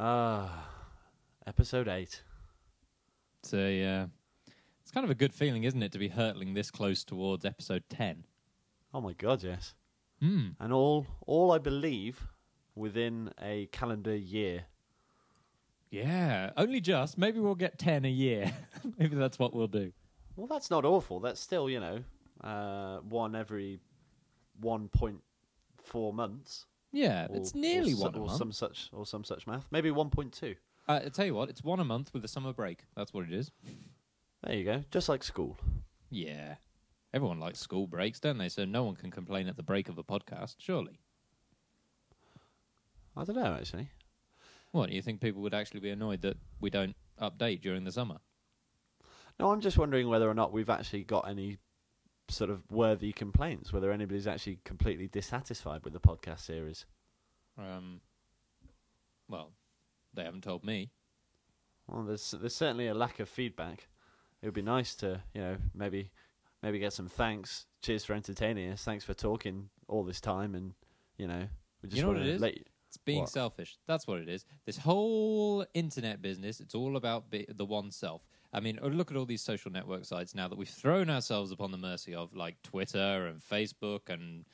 Ah, episode eight. It's a, uh, it's kind of a good feeling, isn't it, to be hurtling this close towards episode ten? Oh my god, yes. Hmm. And all, all I believe, within a calendar year. Yeah, only just. Maybe we'll get ten a year. Maybe that's what we'll do. Well, that's not awful. That's still, you know, uh, one every one point four months. Yeah, or- it's nearly or, so- one a or month. some such, or some such math. Maybe one point two. Uh, I tell you what, it's one a month with a summer break. That's what it is. There you go. Just like school. Yeah. Everyone likes school breaks, don't they? So no one can complain at the break of a podcast, surely. I don't know actually. What, do you think people would actually be annoyed that we don't update during the summer? No, I'm just wondering whether or not we've actually got any sort of worthy complaints. Whether anybody's actually completely dissatisfied with the podcast series. Um, well, they haven't told me. Well, there's there's certainly a lack of feedback. It would be nice to, you know, maybe maybe get some thanks. Cheers for entertaining us. Thanks for talking all this time, and you know, we just you know it is? Let you, It's being What? selfish. That's what it is. This whole internet business, it's all about be- the one self. I mean, oh, look at all these social network sites now that we've thrown ourselves upon the mercy of, like Twitter and Facebook, and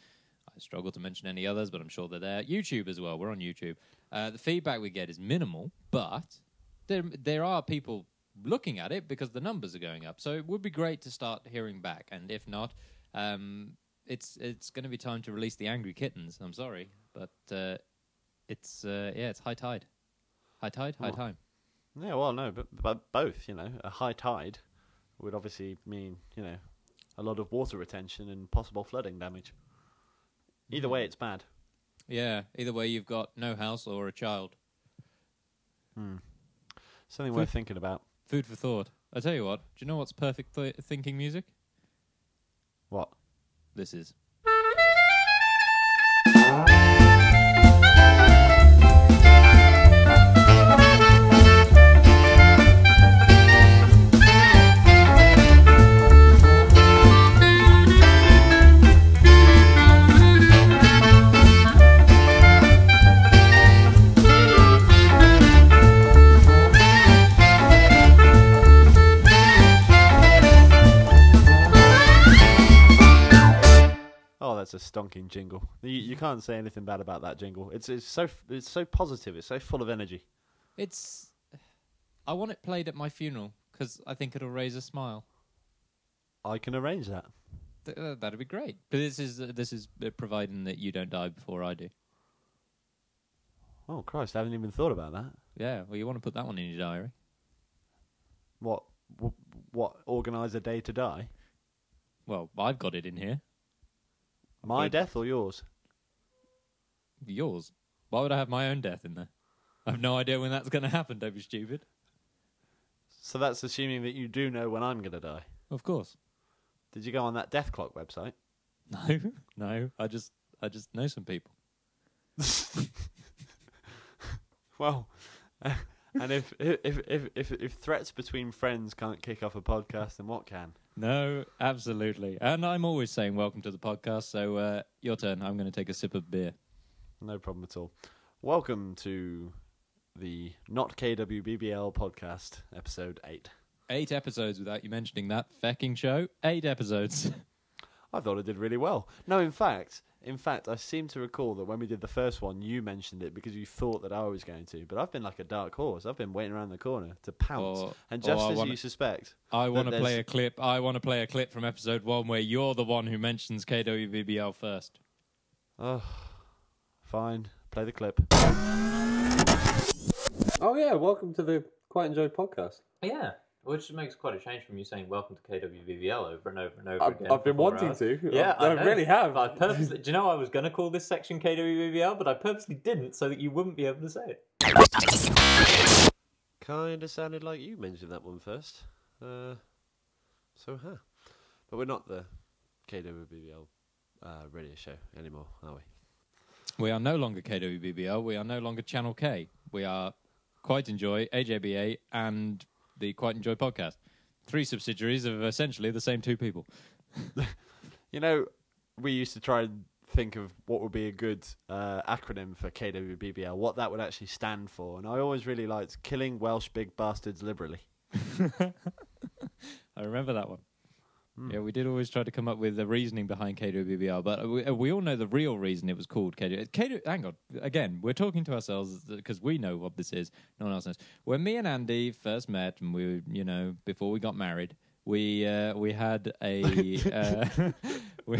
I struggle to mention any others, but I'm sure they're there. YouTube as well. We're on YouTube. Uh, the feedback we get is minimal, but there there are people looking at it because the numbers are going up. So it would be great to start hearing back, and if not, um, it's it's going to be time to release the angry kittens. I'm sorry, but uh, it's uh, yeah, it's high tide, high tide, high Oh. time. Yeah, well, no, but, but both. You know, a high tide would obviously mean you know a lot of water retention and possible flooding damage. Either way, it's bad. Yeah, either way, you've got no house or a child. Hmm. Something Food- worth thinking about. Food for thought. I tell you what. Do you know what's perfect th- thinking music? What? This is. Stonking jingle. You, you can't say anything bad about that jingle. It's it's so it's so positive. It's so full of energy. It's. I want it played at my funeral because I think it'll raise a smile. I can arrange that. Th- uh, that'd be great. But this is uh, this is uh, providing that you don't die before I do. Oh Christ, I haven't even thought about that. Yeah. Well, you want to put that one in your diary. What wh- what organise a day to die? Well, I've got it in here. My death or yours? Yours. Why would I have my own death in there? I have no idea when that's going to happen. Don't be stupid. So that's assuming that you do know when I'm going to die. Of course. Did you go on that death clock website? No, no. I just, I just know some people. Well, and if if, if if if threats between friends can't kick off a podcast, then what can? No, absolutely. And I'm always saying welcome to the podcast. So uh, your turn. I'm going to take a sip of beer. No problem at all. Welcome to the Not KWBBL podcast, episode eight. Eight episodes without you mentioning that fecking show. Eight episodes. I thought it did really well. No, in fact, in fact, I seem to recall that when we did the first one, you mentioned it because you thought that I was going to. But I've been like a dark horse. I've been waiting around the corner to pounce. Or- and just I as wanna- you suspect, I want to play a clip. I want to play a clip from episode one where you're the one who mentions KWBBL first. oh, fine, play the clip. Oh yeah, welcome to the Quite Enjoyed podcast. Yeah, which makes quite a change from you saying welcome to KWBBL over and over and over I've, again. I've been wanting hours. to. Yeah, I, I, I really have. I purposely, do you know I was going to call this section KWBBL, but I purposely didn't so that you wouldn't be able to say it. Kind of sounded like you mentioned that one first. Uh, so, huh. But we're not the KWBBL uh, radio show anymore, are we? We are no longer KWBBL. We are no longer Channel K. We are Quite Enjoy, AJBA, and the Quite Enjoy podcast. Three subsidiaries of essentially the same two people. You know, we used to try and think of what would be a good uh, acronym for KWBBL, what that would actually stand for, and I always really liked killing Welsh big bastards liberally. I remember that one. Hmm. Yeah, we did always try to come up with the reasoning behind KWBBL, but we, we all know the real reason it was called KW. KW hang on, again, we're talking to ourselves because we know what this is. No one else knows. When me and Andy first met, and we, you know, before we got married, we uh, we had a uh, we,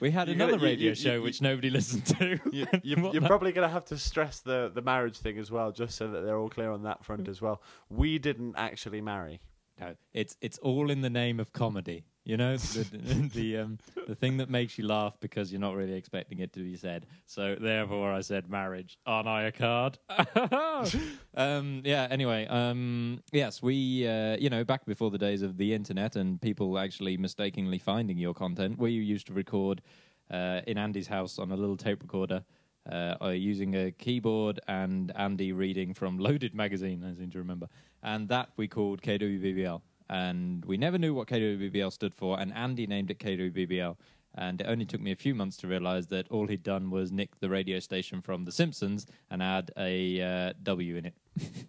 we had You another gotta- you- radio you- show which nobody listened to. You, you're probably going to have to stress the, the marriage thing as well, just so that they're all clear on that front as well. We didn't actually marry. No, it's it's all in the name of comedy. You know, the the um, the thing that makes you laugh because you're not really expecting it to be said. So therefore, I said marriage. Aren't I a card? um, yeah. Anyway, um, yes, we uh, you know back before the days of the internet and people actually mistakenly finding your content, we used to record uh, in Andy's house on a little tape recorder. Uh, uh, using a keyboard and Andy reading from Loaded magazine, I seem to remember, and that we called KWBBL. And we never knew what KWBBL stood for, and Andy named it KWBBL. And it only took me a few months to realize that all he'd done was nick the radio station from The Simpsons and add a uh, W in it.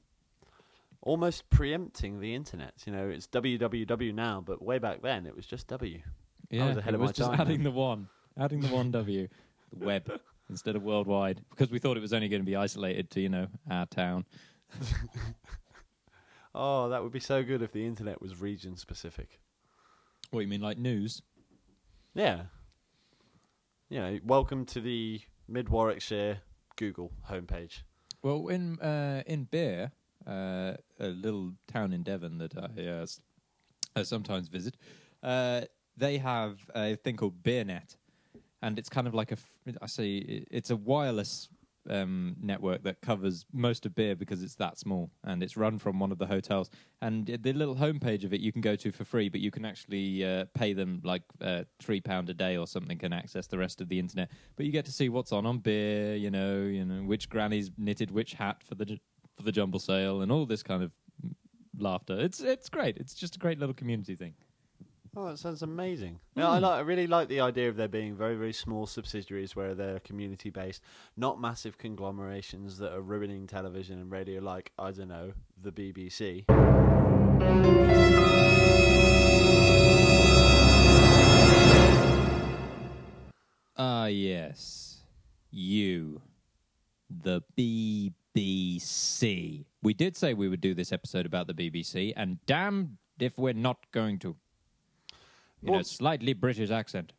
Almost preempting the internet. You know, it's www now, but way back then it was just W. Yeah, was ahead of was my just time, adding man. the one, adding the one W, the web instead of worldwide, because we thought it was only going to be isolated to you know our town. Oh, that would be so good if the internet was region specific. What you mean, like news? Yeah. You know, welcome to the Mid Warwickshire Google homepage. Well, in uh, in Beer, uh, a little town in Devon that I, uh, I sometimes visit, uh, they have a thing called BeerNet, and it's kind of like a I say it's a wireless um, network that covers most of Beer because it's that small, and it's run from one of the hotels. And the little homepage of it you can go to for free, but you can actually uh, pay them like uh, three pound a day or something, and access the rest of the internet. But you get to see what's on on Beer, you know, you know which granny's knitted which hat for the for the jumble sale, and all this kind of laughter. It's it's great. It's just a great little community thing. Oh, that sounds amazing. Yeah, I, like, I really like the idea of there being very, very small subsidiaries where they're community based, not massive conglomerations that are ruining television and radio, like, I don't know, the BBC. Ah, yes. You. The BBC. We did say we would do this episode about the BBC, and damned if we're not going to. In Well- a slightly British accent.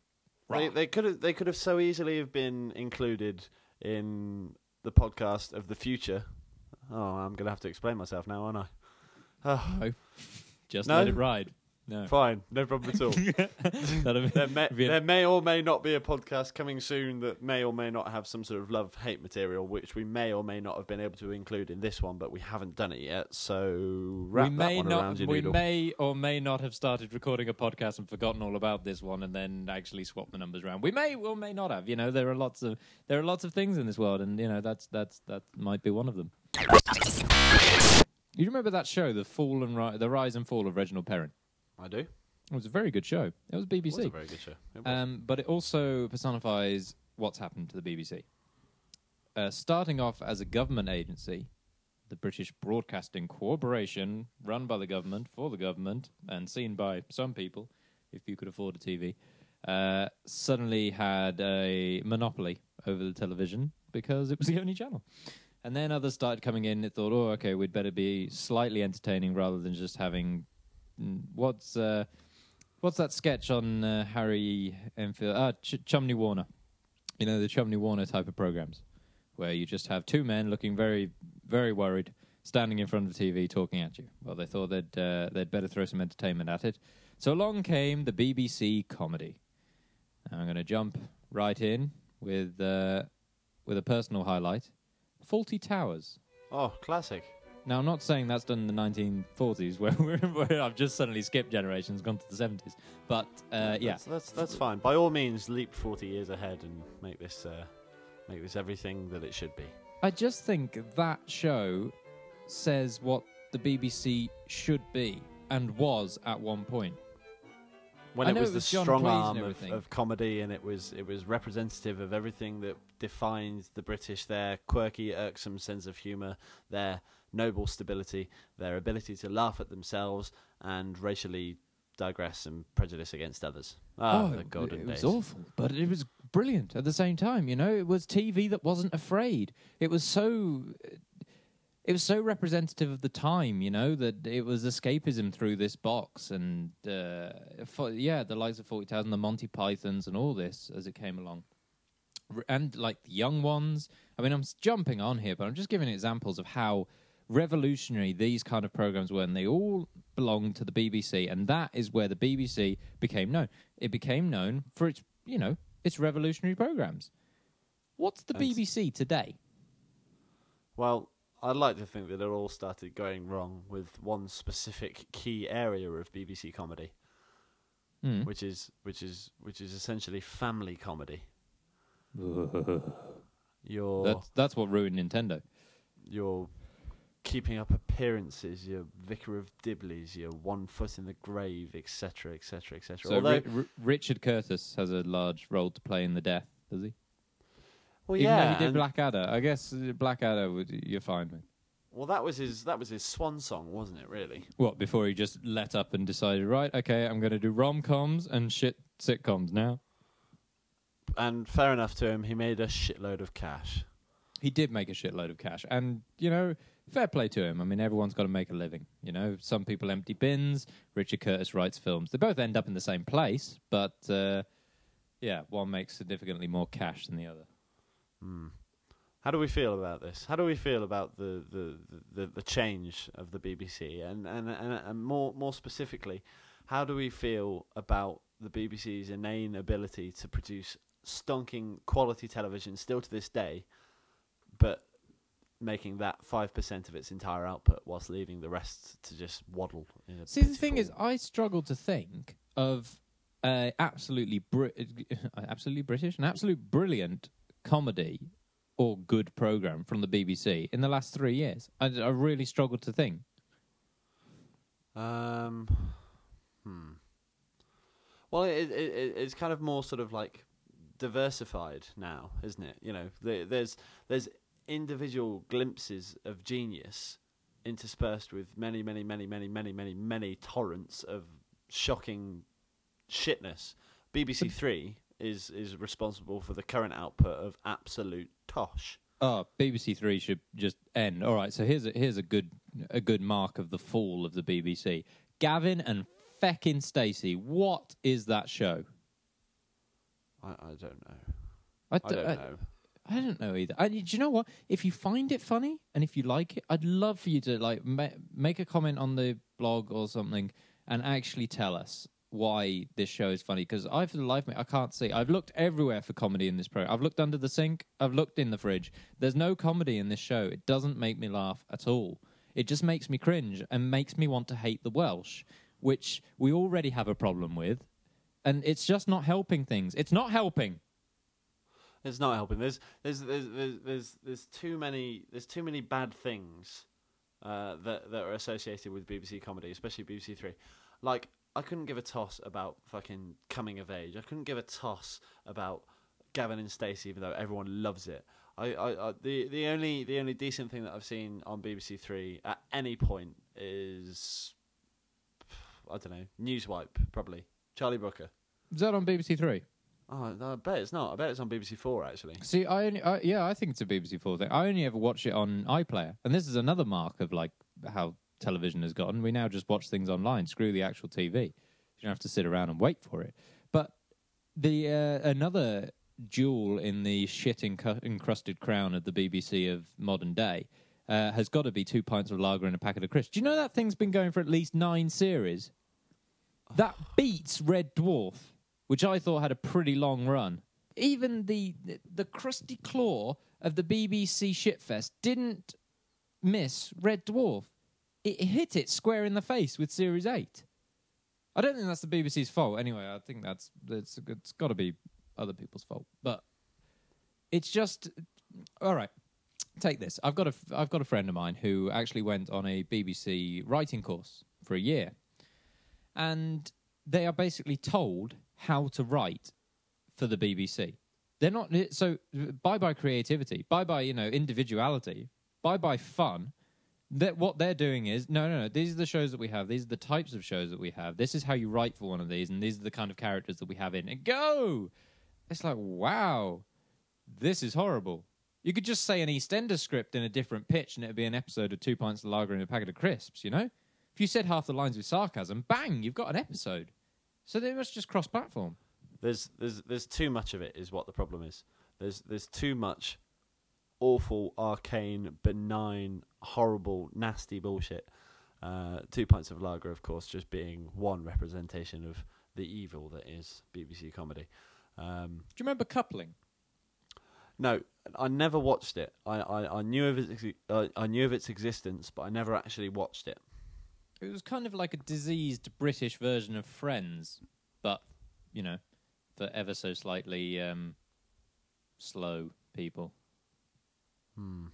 They, they could have they could have so easily have been included in the podcast of the future. Oh, I'm gonna have to explain myself now, aren't I? Oh, No. Just No? let it ride. No. fine, no problem at all. There, may, there may or may not be a podcast coming soon that may or may not have some sort of love hate material, which we may or may not have been able to include in this one, but we haven't done it yet. So wrap we that may one not. around your We noodle. may or may not have started recording a podcast and forgotten all about this one, and then actually swap the numbers around. We may or may not have. You know, there are lots of there are lots of things in this world, and you know that's that's that might be one of them. You remember that show, the fall and ri- the rise and fall of Reginald Perrin? I do. It was a very good show. It was BBC. It was a very good show. It was. Um, but it also personifies what's happened to the BBC. Uh, starting off as a government agency, the British Broadcasting Corporation, run by the government, for the government, and seen by some people, if you could afford a TV, uh, suddenly had a monopoly over the television because it was the only channel. And then others started coming in. It thought, oh, okay, we'd better be slightly entertaining rather than just having what's uh, what's that sketch on uh, Harry Enfield? Ah, Ch- Cholmondley-Warner. You know the Cholmondley-Warner type of programs, where you just have two men looking very, very worried, standing in front of the TV talking at you. Well, they thought they'd uh, they'd better throw some entertainment at it. So along came the BBC comedy. Now I'm going to jump right in with uh, with a personal highlight: Fawlty Towers. oh, classic. Now, I'm not saying that's done in the 1940s, where, we're, where I've just suddenly skipped generations, gone to the 70s. But uh, yeah, That's, that's that's fine. By all means, leap forty years ahead and make this uh, make this everything that it should be. I just think that show says what the BBC should be and was at one point. when I it was it the was John strong arm of, of comedy, and it was it was representative of everything that defines the British: their quirky, irksome sense of humour, their noble stability, their ability to laugh at themselves, and racially digress and prejudice against others. Ah, the it- golden it days. was awful, but it was brilliant at the same time. You know, it was TV that wasn't afraid. It was so. It was so representative of the time, you know, that it was escapism through this box, and uh, for, yeah, the likes of Forty Thousand, the Monty Pythons, and all this as it came along, and like the young ones. I mean, I'm jumping on here, but I'm just giving examples of how revolutionary these kind of programs were, and they all belonged to the BBC, and that is where the BBC became known. It became known for its, you know, its revolutionary programs. What's the And- BBC today? Well, I'd like to think that it all started going wrong with one specific key area of BBC comedy, Hmm. which is which is which is essentially family comedy. Your That's that's what ruined Nintendo. your keeping up appearances, your Vicar of Dibley's, your one foot in the grave, etc., etc., etc. So Although, Ri- Richard Curtis has a large role to play in the death, does he? well, Even though yeah, he did Blackadder, I guess Blackadder would you're fine with. well, that was his that was his swan song, wasn't it? Really? What before he just let up and decided, right? Okay, I'm going to do rom coms and shit sitcoms now. And fair enough to him, he made a shitload of cash. He did make a shitload of cash, and you know, fair play to him. I mean, everyone's got to make a living. You know, some people empty bins. Richard Curtis writes films. They both end up in the same place, but uh, yeah, one makes significantly more cash than the other. Hmm. How do we feel about this? How do we feel about the the, the, the change of the BBC, and, and and and more more specifically, how do we feel about the BBC's inane ability to produce stonking quality television still to this day, but making that five percent of its entire output, whilst leaving the rest to just waddle. See, the thing is, I struggle to think of uh, absolutely Brit- absolutely British, an absolute brilliant comedy or good program from the BBC in the last three years. I, I really struggled to think. Um, hmm. Well, it, it, it it's kind of more sort of like diversified now, isn't it? You know, there, there's there's individual glimpses of genius interspersed with many, many, many, many, many, many, many torrents of shocking shitness. BBC Three is is responsible for the current output of absolute tosh. Ah, oh, BBC Three should just end. All right, so here's a, here's a good a good mark of the fall of the BBC. Gavin and feckin' Stacey. What is that show? I, I don't know. I, I d- don't know. I don't know either. I, do you know what? If you find it funny and if you like it, I'd love for you to like ma- make a comment on the blog or something and actually tell us why this show is funny. Because I, for the life of me, I can't see. I've looked everywhere for comedy in this program. I've looked under the sink. I've looked in the fridge. There's no comedy in this show. It doesn't make me laugh at all. It just makes me cringe and makes me want to hate the Welsh, which we already have a problem with. And it's just not helping things. It's not helping. It's not helping. There's there's there's there's there's, there's too many there's too many bad things uh, that that are associated with BBC comedy, especially BBC Three. Like I couldn't give a toss about fucking coming of age. I couldn't give a toss about Gavin and Stacey, even though everyone loves it. I, I, I the the only the only decent thing that I've seen on BBC Three at any point is I don't know Newswipe probably Charlie Brooker. Is that on BBC Three? Oh, I bet it's not. I bet it's on BBC Four actually. See, I only, I, yeah, I think it's a BBC Four thing. I only ever watch it on iPlayer, and this is another mark of like how television has gotten. We now just watch things online. Screw the actual TV. You don't have to sit around and wait for it. But the uh, another jewel in the shit encrusted crown of the BBC of modern day uh, has got to be two pints of lager and a packet of crisps. Do you know that thing's been going for at least nine series? That beats Red Dwarf, which I thought had a pretty long run. Even the the crusty claw of the BBC shitfest didn't miss Red Dwarf. It hit it square in the face with Series Eight. I don't think that's the BBC's fault. Anyway, I think that's it's it's got to be other people's fault. But it's just all right. Take this. I've got a I've got a friend of mine who actually went on a BBC writing course for a year, and they are basically told how to write for the BBC. They're not eh, so bye bye creativity, bye bye you know individuality, bye bye fun. That what they're doing is no, no, no. These are the shows that we have. These are the types of shows that we have. This is how you write for one of these, and these are the kind of characters that we have in. And go. It's like wow, this is horrible. You could just say an EastEnders script in a different pitch, and it'd be an episode of Two Pints of Lager and a Packet of Crisps. You know, if you said half the lines with sarcasm, bang, you've got an episode. So they must just cross-platform. There's there's there's too much of it. Is what the problem is. There's there's too much awful, arcane, benign, horrible, nasty bullshit. Uh, two pints of lager, of course, just being one representation of the evil that is BBC comedy. Um, Do you remember coupling? no, I never watched it. I, I, I knew of its exi- uh, I knew of its existence, but I never actually watched it. It was kind of like a diseased British version of Friends, but you know, for ever so slightly um, slow people. Hmm.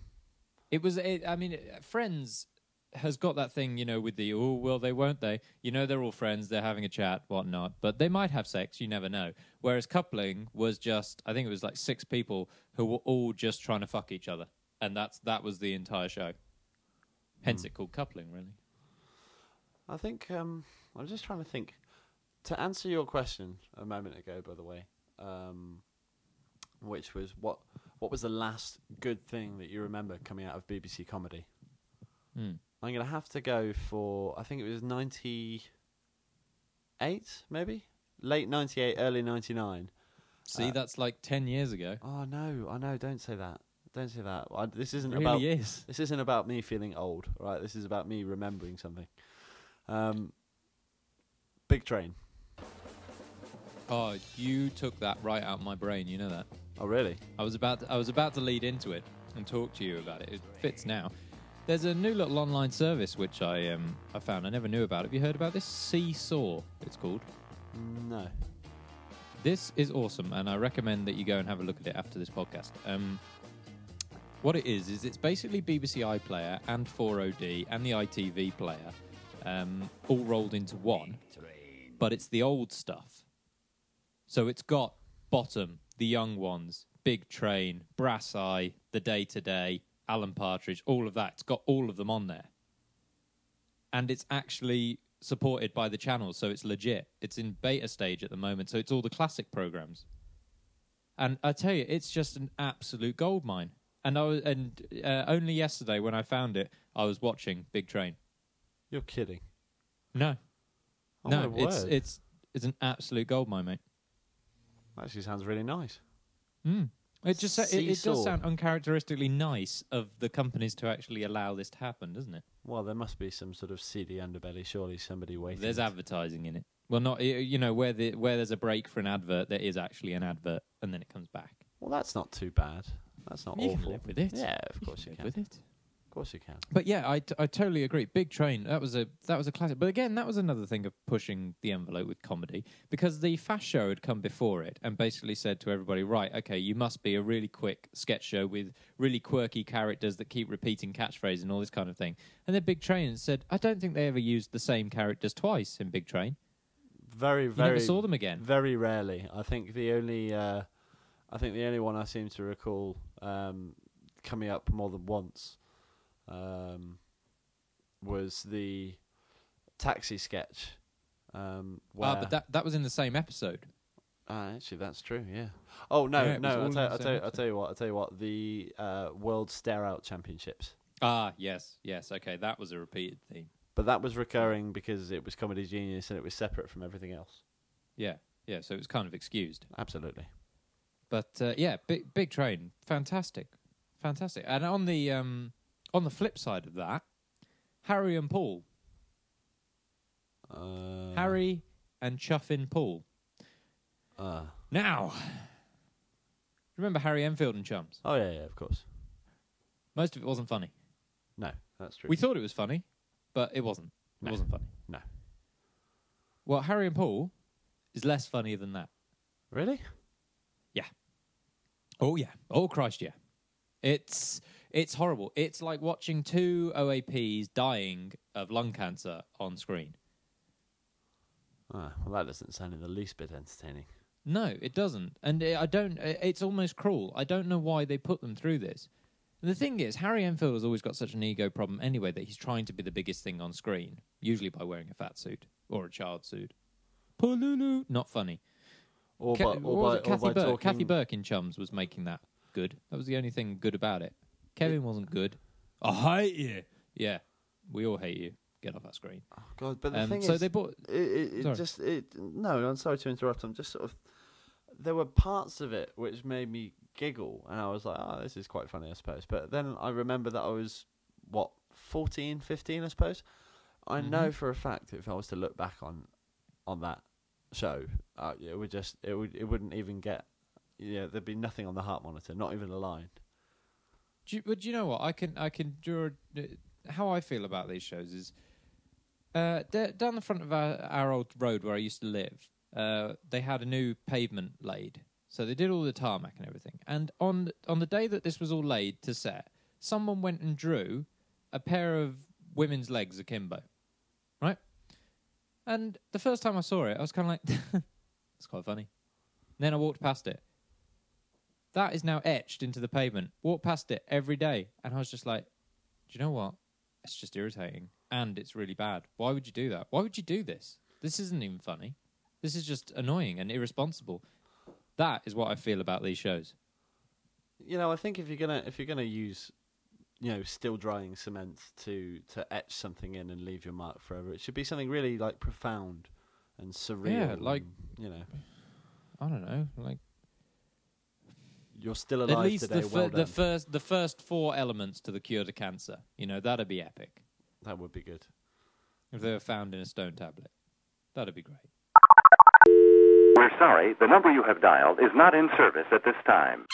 It was. It, I mean, Friends has got that thing, you know, with the oh well, they won't they? You know, they're all friends, they're having a chat, whatnot, but they might have sex. You never know. Whereas coupling was just, I think it was like six people who were all just trying to fuck each other, and that's that was the entire show. Hence, it called coupling, really. I think um, I'm just trying to think. To answer your question a moment ago, by the way, um, which was what what was the last good thing that you remember coming out of BBC comedy? Hmm. I'm gonna have to go for I think it was ninety eight, maybe late ninety eight, early ninety nine. See, Uh, that's like ten years ago. Oh no, I know. Don't say that. Don't say that. I, this isn't really about is. this isn't about me feeling old, right? This is about me remembering something. Um, Big Train. Oh, you took that right out of my brain. You know that. Oh really? I was about to, I was about to lead into it and talk to you about it. It fits now. There's a new little online service which I um I found. I never knew about. Have you heard about this? Seesaw. It's called. No. This is awesome, and I recommend that you go and have a look at it after this podcast. Um, what it is is it's basically BBC iPlayer and 4OD and the ITV player, um, all rolled into one. But it's the old stuff. So it's got bottom, the young ones, Big Train, Brass Eye, the Day to Day, Alan Partridge, all of that. It's got all of them on there, and it's actually supported by the channel, so it's legit. It's in beta stage at the moment, so it's all the classic programs. And I tell you, it's just an absolute gold mine. And I was, and uh, only yesterday when I found it, I was watching Big Train. You're kidding. No, Oh, no, my it's word. it's it's an absolute gold mine, mate. actually sounds really nice. Mm. It just it, it Seesaw. does sound uncharacteristically nice of the companies to actually allow this to happen, doesn't it? Well, there must be some sort of seedy underbelly. Surely somebody waiting. There's advertising in it. Well, not you know where the where there's a break for an advert, there is actually an advert, and then it comes back. Well, that's not too bad. That's not you awful. can live with it. Yeah, of course you live can. with it. Of course you can. But yeah, I, t- I totally agree. Big Train that was a that was a classic. But again, that was another thing of pushing the envelope with comedy because the Fast Show had come before it and basically said to everybody, right, okay, you must be a really quick sketch show with really quirky characters that keep repeating catchphrases and all this kind of thing. And then Big Train said, I don't think they ever used the same characters twice in Big Train. Very, You very. never saw them again. Very rarely. I think the only. Uh, I think the only one I seem to recall um, coming up more than once um, was the taxi sketch. Um, Ah, but that that was in the same episode. Ah, actually, that's true. Yeah. Oh no, Yeah, no. I'll tell, I'll, tell, I'll tell you what. I'll tell you what. The uh, World Stare Out Championships. Ah, yes, yes, okay, that was a repeated theme. But that was recurring because it was Comedy Genius and it was separate from everything else. Yeah, yeah, so it was kind of excused. Absolutely. But uh, yeah, big big train, fantastic, fantastic. And on the um, on the flip side of that, Harry and Paul, Uh, Harry and Chuffin Paul. Uh, Now, remember Harry Enfield and Chums? oh yeah, yeah, of course. Most of it wasn't funny. No, that's true. We thought it was funny, but it wasn't. It No. wasn't funny. No. Well, Harry and Paul is less funny than that. really? Yeah. Oh yeah. Oh Christ, yeah. It's it's horrible. It's like watching two OAPs dying of lung cancer on screen. Ah, well, that doesn't sound in the least bit entertaining. No, it doesn't. And I I don't. i- It's almost cruel. I don't know why they put them through this. And the thing is, Harry Enfield has always got such an ego problem anyway that he's trying to be the biggest thing on screen, usually by wearing a fat suit or a child suit. Poor Lulu. Not funny. Or Ca- by, or by, it? or Kathy by Burke. talking. Kathy Burke in Chums was making that good. That was the only thing good about it. Kevin wasn't good. I hate you. Yeah, we all hate you. Get off our screen. Oh, God, but the Um, thing so is, they bought. it, it, it just it. No, I'm sorry to interrupt. I'm just sort of. There were parts of it which made me giggle, and I was like, "Oh, this is quite funny, I suppose." But then I remember that I was what 14, 15, I suppose. I know Mhm. for a fact if I was to look back on on that show, uh, it would just it would it wouldn't even get. Yeah, there'd be nothing on the heart monitor, not even a line. Do you, but you know what I can I can draw how I feel about these shows is uh, d- down the front of our, our old road where I used to live. Uh, they had a new pavement laid, so they did all the tarmac and everything. And on on the day that this was all laid to set, someone went and drew a pair of women's legs akimbo, right? And the first time I saw it, I was kind of like, "It's quite funny." then I walked past it. That is now etched into the pavement. Walk past it every day, and I was just like, "Do you know what? It's just irritating, and it's really bad. Why would you do that? Why would you do this? This isn't even funny. This is just annoying and irresponsible." That is what I feel about these shows. You know, I think if you're gonna if you're gonna use, you know, still drying cement to to etch something in and leave your mark forever, it should be something really like profound and surreal. Yeah, like- and, you know, I don't know, like you're still alive at least today. the, fir- well the first the first four elements to the cure to cancer. You know, that'd be epic that would be good. if they were found in a stone tablet. That'd be great. We're sorry, the number you have dialed is not in service at this time.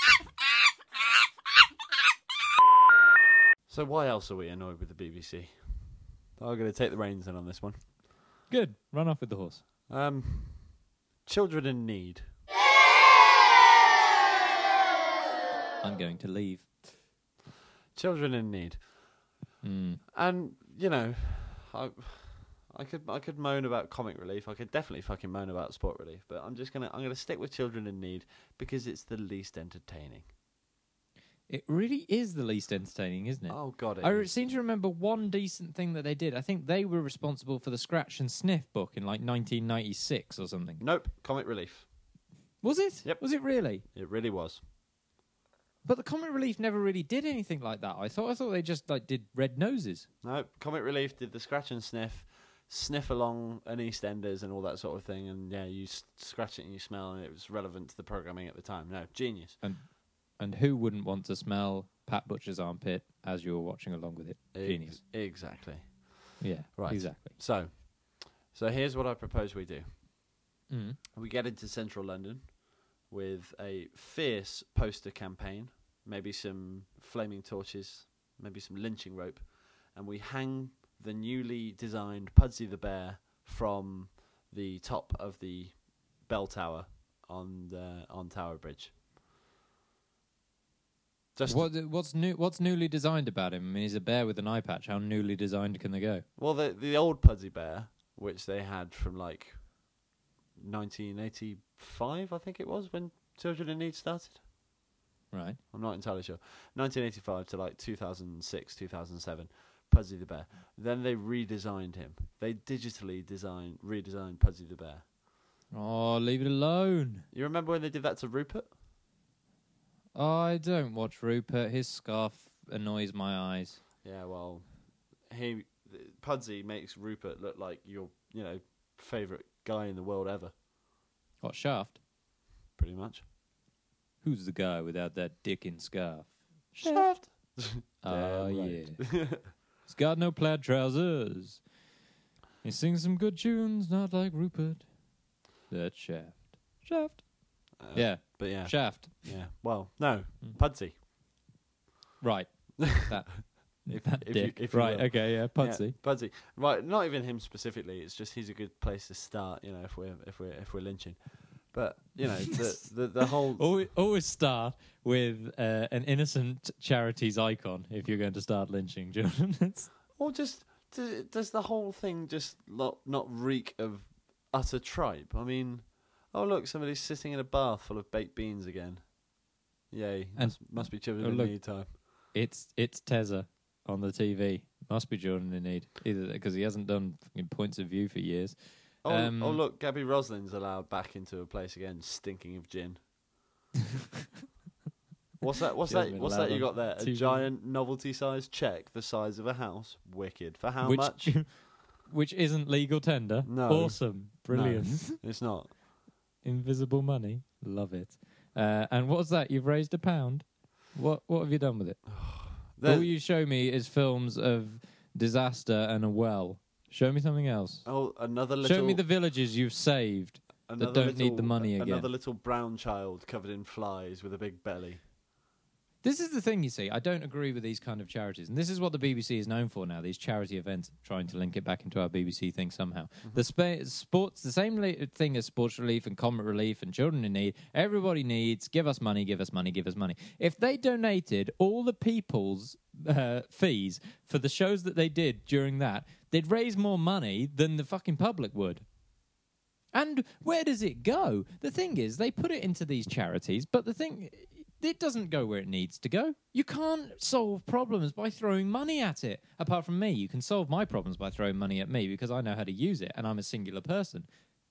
So why else are we annoyed with the BBC? I'm going to take the reins in on this one. Good. Run off with the horse. Um, children in need. I'm going to leave. Children in need. Mm. And you know, I, I could I could moan about comic relief. I could definitely fucking moan about sport relief. But I'm just gonna I'm gonna stick with children in need because it's the least entertaining. It really is the least entertaining, isn't it? Oh god, it I is. seem to remember one decent thing that they did. I think they were responsible for the Scratch and Sniff book in like 1996 or something. Nope, comic relief. Was it? Yep. Was it really? It really was. But the Comic Relief never really did anything like that. I thought I thought they just like did red noses. No, comic relief did the scratch and sniff, sniff along an EastEnders and all that sort of thing. And yeah, you s- scratch it and you smell, and it was relevant to the programming at the time. No, genius. And who wouldn't want to smell Pat Butcher's armpit as you were watching along with it? Genius. Ex- exactly. Yeah. Right. Exactly. So, so here's what I propose we do. Mm. We get into central London with a fierce poster campaign, maybe some flaming torches, maybe some lynching rope, and we hang the newly designed Pudsey the Bear from the top of the bell tower on the, on Tower Bridge. Just What, what's new? What's newly designed about him? I mean, he's a bear with an eye patch. How newly designed can they go? well, the the old Pudsey Bear, which they had from like 1985, I think it was when Children in Need started. Right. I'm not entirely sure. 1985 to like 2006, 2007. Pudsey the Bear. Then they redesigned him. They digitally designed, redesigned Pudsey the Bear. Oh, leave it alone. You remember when they did that to Rupert? I don't watch Rupert. His scarf annoys my eyes. Yeah, well, he Pudsey makes Rupert look like your, you know, favorite guy in the world ever, What Shaft? pretty much. Who's the guy without that dick in scarf? Shaft. Oh Damn yeah. He's got no plaid trousers. He sings some good tunes, not like Rupert. That Shaft. Shaft. Uh, yeah, but yeah, Shaft. yeah. Well, no, Mm. Pudsey. Right. That. If- that if you- dick. if right. will. Okay. Yeah. Pudsey. Yeah, Pudsey. Right, not even him specifically. It's just he's a good place to start. You know, if we're if we're if we're lynching, but you know the the, the whole. Always, always start with uh, an innocent charity's icon if you're going to start lynching, Jordan. Or just d- does the whole thing just not not reek of utter tripe. I mean, oh look, somebody's sitting in a bath full of baked beans again. Yay! And- must, must be children oh, in look. need time. It's it's Tezza on the TV. Must be Jordan in need, either because he hasn't done points of view for years. Oh, Um, oh look, Gabby Roslin's allowed back into a place again, stinking of gin. what's that? What's that? What's that you got there? A giant novelty-sized check the size of a house. Wicked. For how which, much? which isn't legal tender. No. Awesome. Brilliant. it's not. Invisible money. Love it. Uh, and what's that? You've raised a pound. What what have you done with it? All you show me is films of disaster and a well. Show me something else. oh, another little. Show me the villages you've saved. that don't need the money again. Another little brown child covered in flies with a big belly. This is the thing, you see. I don't agree with these kind of charities, and this is what the BBC is known for now. These charity events, trying to link it back into our BBC thing somehow. The spa- sports, the same thing as sports relief and comic relief and children in need. Everybody needs. Give us money. Give us money. Give us money. If they donated all the people's uh, fees for the shows that they did during that, they'd raise more money than the fucking public would. And where does it go? The thing is, they put it into these charities, but the thing, it doesn't go where it needs to go. You can't solve problems by throwing money at it. Apart from me, you can solve my problems by throwing money at me because I know how to use it and I'm a singular person.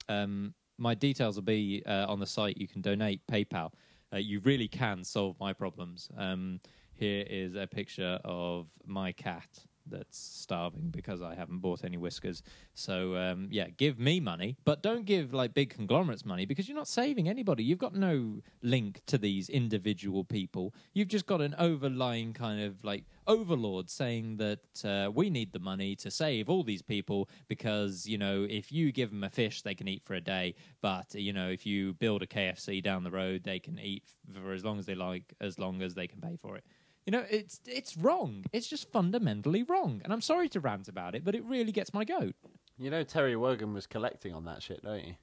Um, my details will be uh, on the site. You can donate PayPal. Uh, you really can solve my problems. Um, here is a picture of my cat that's starving because I haven't bought any Whiskas. So um, yeah, give me money, but don't give like big conglomerates money because you're not saving anybody. You've got no link to these individual people. You've just got an overlying kind of like overlord saying that uh, we need the money to save all these people because you know if you give them a fish they can eat for a day, but you know if you build a KFC down the road they can eat for as long as they like, as long as they can pay for it. You know, it's it's wrong. It's just fundamentally wrong. And I'm sorry to rant about it, but it really gets my goat. You know, Terry Wogan was collecting on that shit, don't you?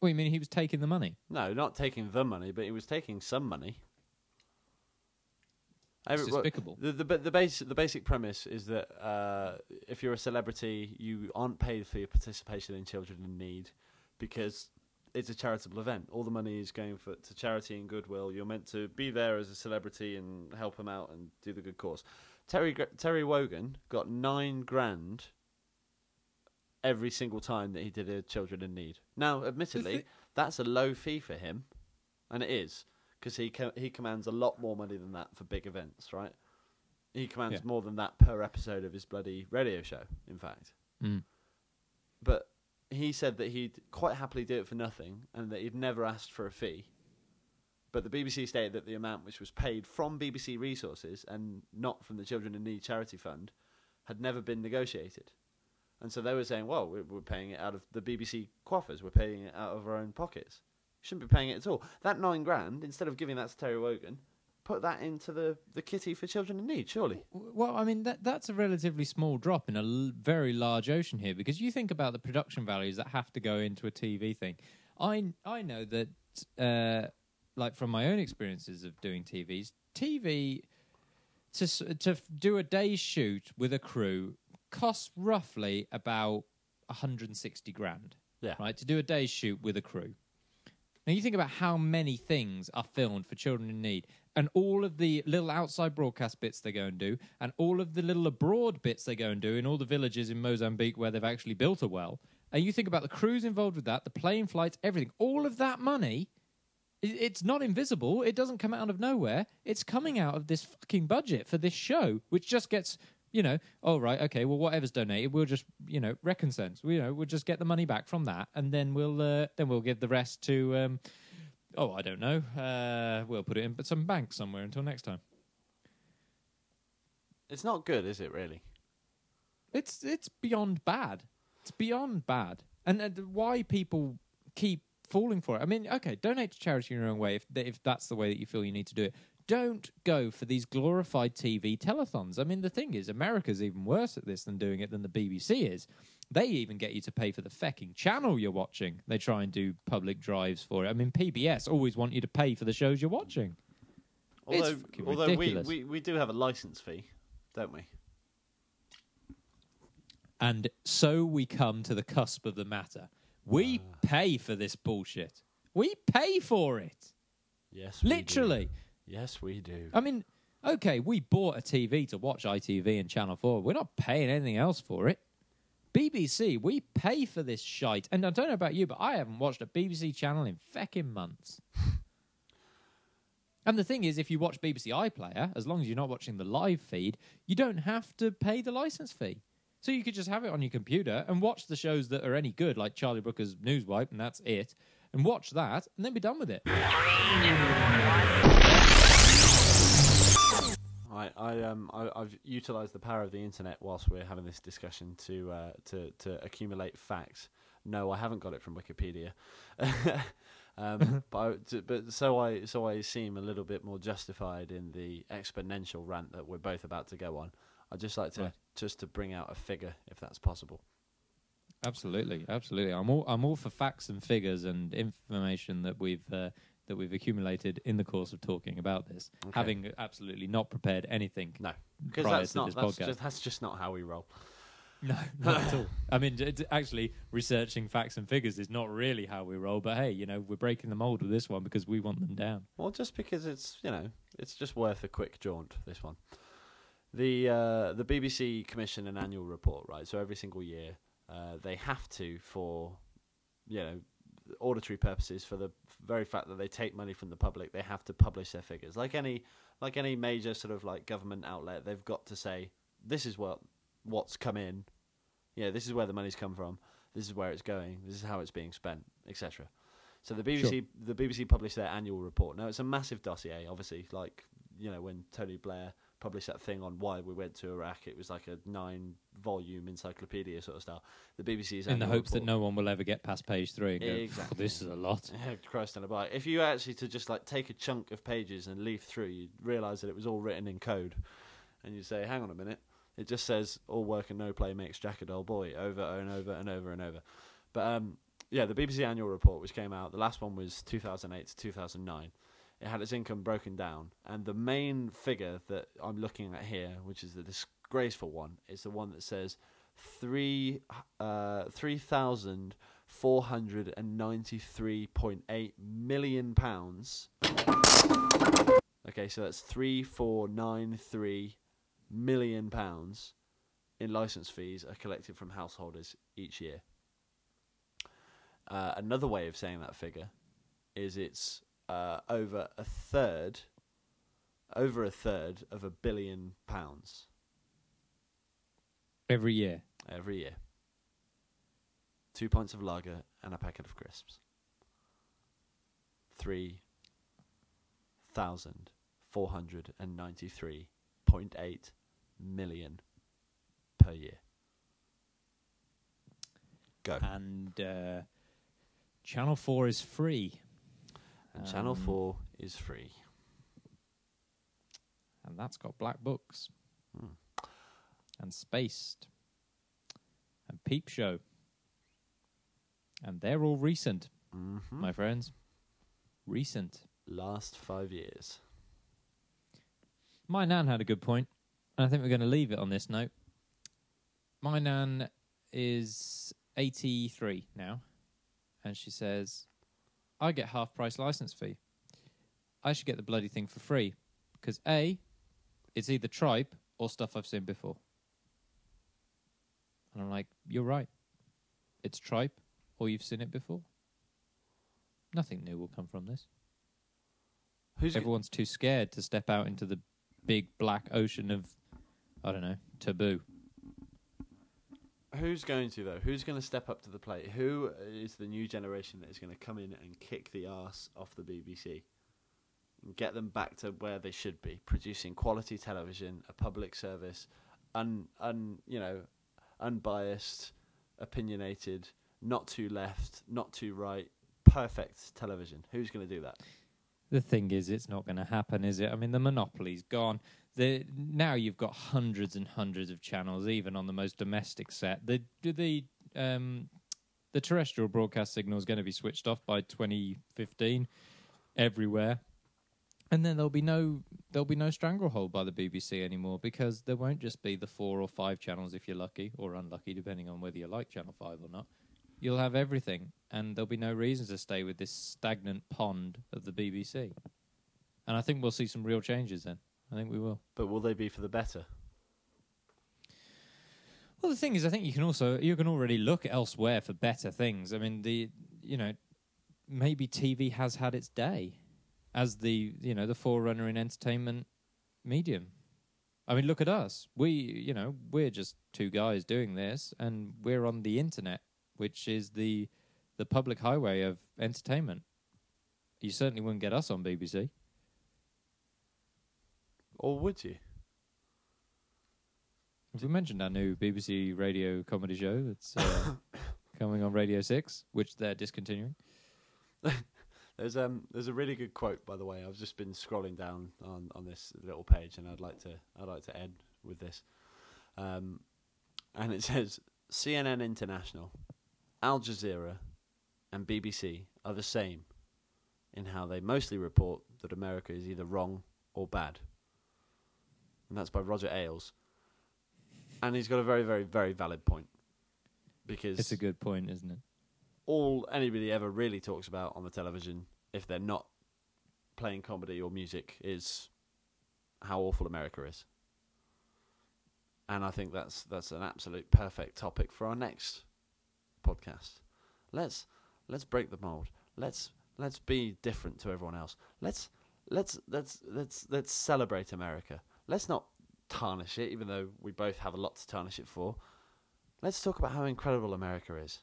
What do you mean he was taking the money? No, not taking the money, but he was taking some money. It's Every- despicable. The the, the base the basic premise is that uh, if you're a celebrity, you aren't paid for your participation in children in need because it's a charitable event. All the money is going for to charity and goodwill. You're meant to be there as a celebrity and help them out and do the good cause. Terry Terry Wogan got nine grand every single time that he did a children in need. Now, admittedly, that's a low fee for him, and it is because he co- he commands a lot more money than that for big events, right? He commands Yeah. more than that per episode of his bloody radio show. In fact, Mm. but he said that he'd quite happily do it for nothing, and that he'd never asked for a fee. But the BBC stated that the amount which was paid from BBC resources and not from the Children in Need charity fund had never been negotiated. And so they were saying, well, we're, paying it out of the BBC coffers, we're paying it out of our own pockets. Shouldn't be paying it at all. That nine grand, instead of giving that to Terry Wogan, put that into the, the kitty for Children in Need, surely. Well, I mean that that's a relatively small drop in a l- very large ocean here because you think about the production values that have to go into a TV thing. I I know that uh, like from my own experiences of doing TVs, TV to to do a day's shoot with a crew costs roughly about 160 grand. Yeah. Right to do a day's shoot with a crew. Now you think about how many things are filmed for children in need, and all of the little outside broadcast bits they go and do, and all of the little abroad bits they go and do in all the villages in Mozambique where they've actually built a well. And you think about the crews involved with that, the plane flights, everything. All of that money, it's not invisible. It doesn't come out of nowhere. It's coming out of this fucking budget for this show, which just gets. You know, oh right, okay. Well, whatever's donated, we'll just you know recompense. We you know we'll just get the money back from that, and then we'll uh, then we'll give the rest to um, Oh, I don't know. Uh, we'll put it in but some bank somewhere until next time. It's not good, is it, really? It's it's beyond bad. It's beyond bad. And uh, why people keep falling for it? I mean, okay, donate to charity in your own way if if that's the way that you feel you need to do it. Don't go for these glorified TV telethons. I mean, the thing is, America's even worse at this than doing it than the BBC is. They even get you to pay for the fecking channel you're watching. They try and do public drives for it. I mean, PBS always want you to pay for the shows you're watching. Although, although we, we, we do have a license fee, don't we? And so we come to the cusp of the matter. We Ah. pay for this bullshit. We pay for it. Yes, we do. Literally. Yes, we do. I mean, okay, we bought a TV to watch ITV and Channel 4. We're not paying anything else for it. BBC, we pay for this shite. And I don't know about you, but I haven't watched a BBC channel in feckin' months. and the thing is, if you watch BBC iPlayer, as long as you're not watching the live feed, you don't have to pay the license fee. So you could just have it on your computer and watch the shows that are any good, like Charlie Brooker's Newswipe, and that's it. And watch that, and then be done with it. I, I um I, I've utilised the power of the internet whilst we're having this discussion to uh, to to accumulate facts. No, I haven't got it from Wikipedia, um, but I, but so I so I seem a little bit more justified in the exponential rant that we're both about to go on. I'd just like to Right. just to bring out a figure if that's possible. Absolutely, absolutely. I'm all I'm all for facts and figures and information that we've uh, that we've accumulated in the course of talking about this, Okay. having absolutely not prepared anything. No, because Prior that's to not this that's just, that's just not how we roll. No, not at all. I mean, it's actually researching facts and figures is not really how we roll. But hey, you know, we're breaking the mold with this one because we want them down. Well, just because it's you know it's just worth a quick jaunt. This one, the uh, the BBC commission an annual report, right? So every single year, uh, they have to for you know auditory purposes for the very fact that they take money from the public, they have to publish their figures. Like any like any major sort of like government outlet, they've got to say this is what what's come in. Yeah, this is where the money's come from. This is where it's going. This is how it's being spent, etc. So the BBC the BBC published their annual report. Now it's a massive dossier, obviously. Like you know when Tony Blair published that thing on why we went to Iraq, it was like a nine volume encyclopedia sort of style. The BBC's in the hopes that no one will ever get past page three and go, Exactly. "Oh, "This is a lot." Christ on a bike. If you actually to just like take a chunk of pages and leaf through, you'd realise that it was all written in code, and you say, "Hang on a minute," it just says "all work and no play makes Jack a dull boy" over and over and over and over. But um, yeah, the BBC annual report, which came out, the last one was 2008 to 2009. It had its income broken down, and the main figure that I'm looking at here, which is the disgraceful one, is the one that says three uh, three thousand four hundred and ninety three point eight million pounds. Okay, so that's three four nine three million pounds in license fees are collected from householders each year. Uh, another way of saying that figure is it's uh, over a third, over a third of a billion pounds Every year, every year. Two pints of lager and a packet of crisps. Three thousand four hundred and ninety-three point eight million per year. Go. and uh, Channel Four is free, And Channel um, 4 is free. and that's got Black Books Hmm. and Spaced and Peep Show, and they're all recent, hmm my friends. Recent. Last five years. My nan had a good point, and I think we're going to leave it on this note. My nan is 83 now, and she says, I get half price license fee. I should get the bloody thing for free because A, it's either tripe or stuff I've seen before. And I'm like, you're right. It's tripe or you've seen it before. Nothing new will come from this. Who's Everyone's too scared to step out into the big black ocean of, I don't know, taboo. Who's going to though? Who's going to step up to the plate? Who is the new generation that is going to come in and kick the ass off the BBC and get them back to where they should be, producing quality television, a public service, un, un you know, unbiased, opinionated, not too left, not too right, perfect television. Who's going to do that? The thing is, it's not going to happen, is it? I mean, the monopoly's gone. The now you've got hundreds and hundreds of channels, even on the most domestic set. The the um, the terrestrial broadcast signal is going to be switched off by 2015 everywhere. And then there'll be no there'll be no stranglehold by the BBC anymore because there won't just be the four or five channels if you're lucky or unlucky, depending on whether you like Channel Five or not. You'll have everything, and there'll be no reason to stay with this stagnant pond of the BBC. And I think we'll see some real changes then. I think we will. But will they be for the better? Well, the thing is, I think you can also you can already look elsewhere for better things. I mean, the you know maybe TV has had its day as the you know the forerunner in entertainment medium. I mean, look at us. We you know we're just two guys doing this, and we're on the internet, which is the the public highway of entertainment. You certainly wouldn't get us on BBC. Or would you? Have we mentioned our new BBC radio comedy show that's uh, coming on Radio Six, which they're discontinuing? There's um there's a really good quote by the way. I've just been scrolling down on, on this little page and I'd like to I'd like to end with this. Um and it says CNN International, Al Jazeera and BBC are the same in how they mostly report that America is either wrong or bad. And that's by Roger Ailes. And he's got a very, very, very valid point. Because It's a good point, isn't it? all anybody ever really talks about on the television, if they're not playing comedy or music, is how awful America is. And I think that's that's an absolute perfect topic for our next podcast. Let's let's break the mold. Let's let's be different to everyone else. Let's let's let's let's let's celebrate America. Let's not tarnish it, even though we both have a lot to tarnish it for. Let's talk about how incredible America is.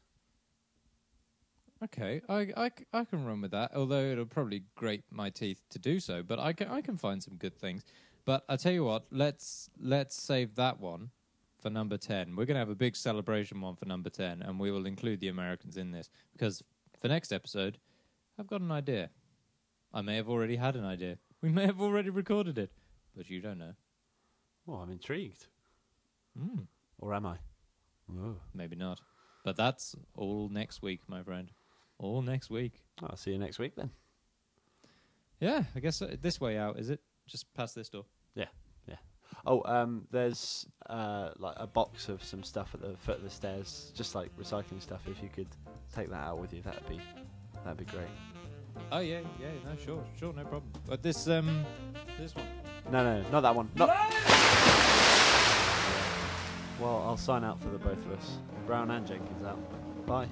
Okay, I I can run with that. Although it'll probably grate my teeth to do so, but I can I can find some good things. But I tell you what, let's let's save that one for number ten. We're gonna have a big celebration one for number ten, and we will include the Americans in this because for next episode, I've got an idea. I may have already had an idea. We may have already recorded it, but you don't know. Well, I'm intrigued. Mm, Or am I? Oh. maybe not. But that's all next week, my friend. All next week. I'll see you next week then. Yeah, I guess uh, this way out is it? Just past this door. Yeah, yeah. Oh, um, there's uh, like a box of some stuff at the foot of the stairs, just like recycling stuff. If you could take that out with you, that'd be that'd be great. Oh yeah, yeah, no, sure, sure, no problem. But this um, this one. No, no, not that one. Not. Well, I'll sign out for the both of us. Brown and Jenkins out. Bye.